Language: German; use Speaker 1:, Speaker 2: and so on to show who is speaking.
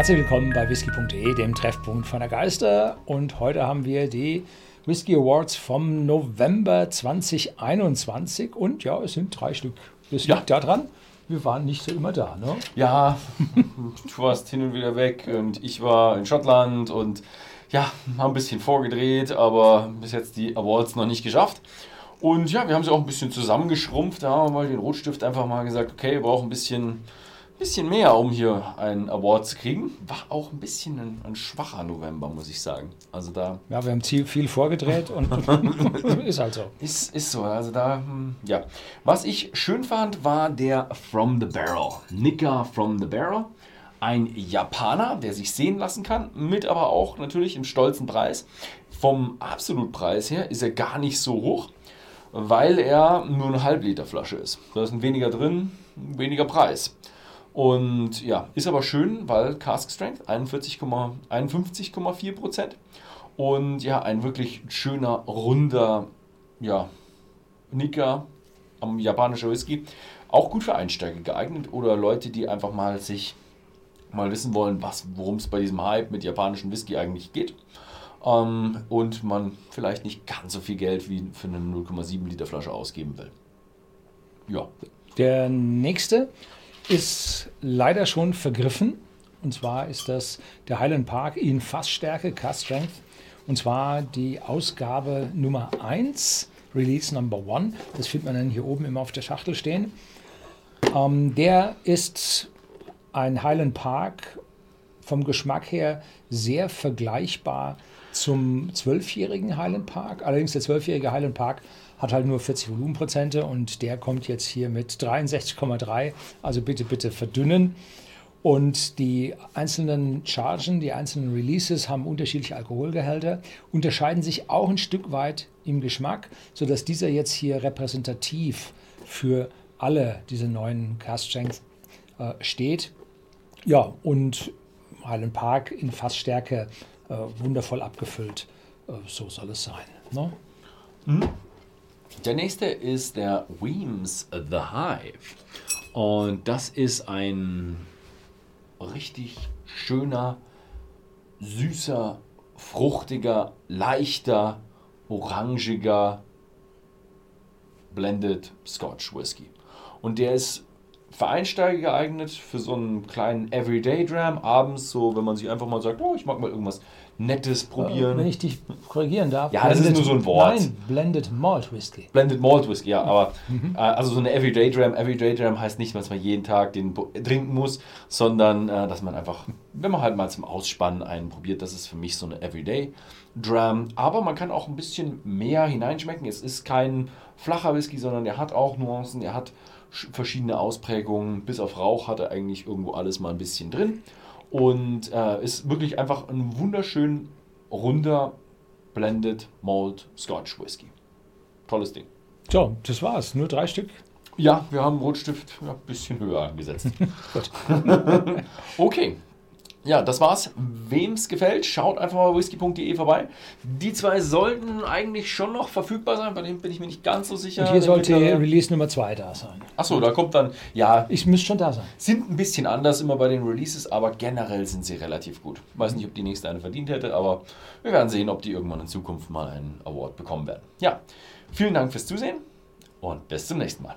Speaker 1: Herzlich willkommen bei whisky.de, dem Treffpunkt von der Geister. Und heute haben wir die Whisky Awards vom November 2021. Und ja, es sind drei Stück. Das
Speaker 2: Ja.
Speaker 1: liegt daran, wir waren nicht so immer da. Ne?
Speaker 2: Ja, du warst hin und wieder weg und ich war in Schottland und ja, haben ein bisschen vorgedreht, aber bis jetzt die Awards noch nicht geschafft. Und ja, wir haben sie auch ein bisschen zusammengeschrumpft. Da haben wir mal den Rotstift einfach mal gesagt, okay, wir brauchen ein bisschen, bisschen mehr, um hier einen Award zu kriegen. War auch ein bisschen ein, ein schwacher November, muss ich sagen. Also da
Speaker 1: Ja, wir haben viel, viel vorgedreht und ist halt so.
Speaker 2: Ist, ist so, also da, hm, ja. Was ich schön fand, war der From the Barrel. Nika From the Barrel. Ein Japaner, der sich sehen lassen kann, mit aber auch natürlich im stolzen Preis. Vom Absolutpreis her ist er gar nicht so hoch, weil er nur eine Halbliter-Flasche ist. Da ist ein weniger drin, weniger Preis. Und ja, ist aber schön, weil Cask Strength 41, 51,4 Prozent. Und ja, ein wirklich schöner, runder, ja, Nika am japanischer Whisky. Auch gut für Einsteiger geeignet oder Leute, die einfach mal sich mal wissen wollen, worum es bei diesem Hype mit japanischem Whisky eigentlich geht. Ähm, und man vielleicht nicht ganz so viel Geld wie für eine 0,7 Liter Flasche ausgeben will. Ja,
Speaker 1: Der nächste ist leider schon vergriffen. Und zwar ist das der Highland Park in Fassstärke, Cast Strength. Und zwar die Ausgabe Nummer 1, Release Number 1. Das findet man dann hier oben immer auf der Schachtel stehen. Ähm, der ist ein Highland Park vom Geschmack her sehr vergleichbar zum zwölfjährigen Highland Park. Allerdings der zwölfjährige Highland Park hat halt nur 40 Volumenprozente und der kommt jetzt hier mit 63,3. Also bitte, bitte verdünnen. Und die einzelnen Chargen, die einzelnen Releases haben unterschiedliche Alkoholgehälter, unterscheiden sich auch ein Stück weit im Geschmack, sodass dieser jetzt hier repräsentativ für alle diese neuen Cast Strength äh, steht. Ja, und Highland Park in Fassstärke äh, wundervoll abgefüllt. Äh, so soll es sein. Ne?
Speaker 2: Der nächste ist der Weems The Hive. Und das ist ein richtig schöner, süßer, fruchtiger, leichter, orangiger Blended Scotch Whisky. Und der ist für Einsteiger geeignet, für so einen kleinen Everyday Dram. Abends, so wenn man sich einfach mal sagt, oh, ich mag mal irgendwas Nettes probieren.
Speaker 1: Äh, Wenn ich dich korrigieren darf.
Speaker 2: Ja, das ist nur so ein Wort.
Speaker 1: Nein, Blended Malt Whisky.
Speaker 2: Blended Malt Whisky, ja, aber
Speaker 1: Mhm.
Speaker 2: äh, also so eine Everyday Dram. Everyday Dram heißt nicht, dass man jeden Tag den trinken muss, sondern äh, dass man einfach, wenn man halt mal zum Ausspannen einen probiert, das ist für mich so eine Everyday Dram. Aber man kann auch ein bisschen mehr hineinschmecken. Es ist kein flacher Whisky, sondern er hat auch Nuancen, er hat verschiedene Ausprägungen. Bis auf Rauch hat er eigentlich irgendwo alles mal ein bisschen drin. Und äh, ist wirklich einfach ein wunderschön runder Blended Malt Scotch Whisky. Tolles Ding.
Speaker 1: So, das war's. Nur drei Stück.
Speaker 2: Ja, wir haben Rotstift ein bisschen höher angesetzt.
Speaker 1: Gut.
Speaker 2: okay. Ja, das war's. Wem es gefällt, schaut einfach mal whisky.de vorbei. Die zwei sollten eigentlich schon noch verfügbar sein, bei dem bin ich mir nicht ganz so sicher.
Speaker 1: Und hier sollte Release Nummer 2 da sein.
Speaker 2: Achso, da kommt dann, ja,
Speaker 1: Ich müsste schon da sein.
Speaker 2: sind ein bisschen anders immer bei den Releases, aber generell sind sie relativ gut. Weiß nicht, ob die nächste eine verdient hätte, aber wir werden sehen, ob die irgendwann in Zukunft mal einen Award bekommen werden. Ja, vielen Dank fürs Zusehen und bis zum nächsten Mal.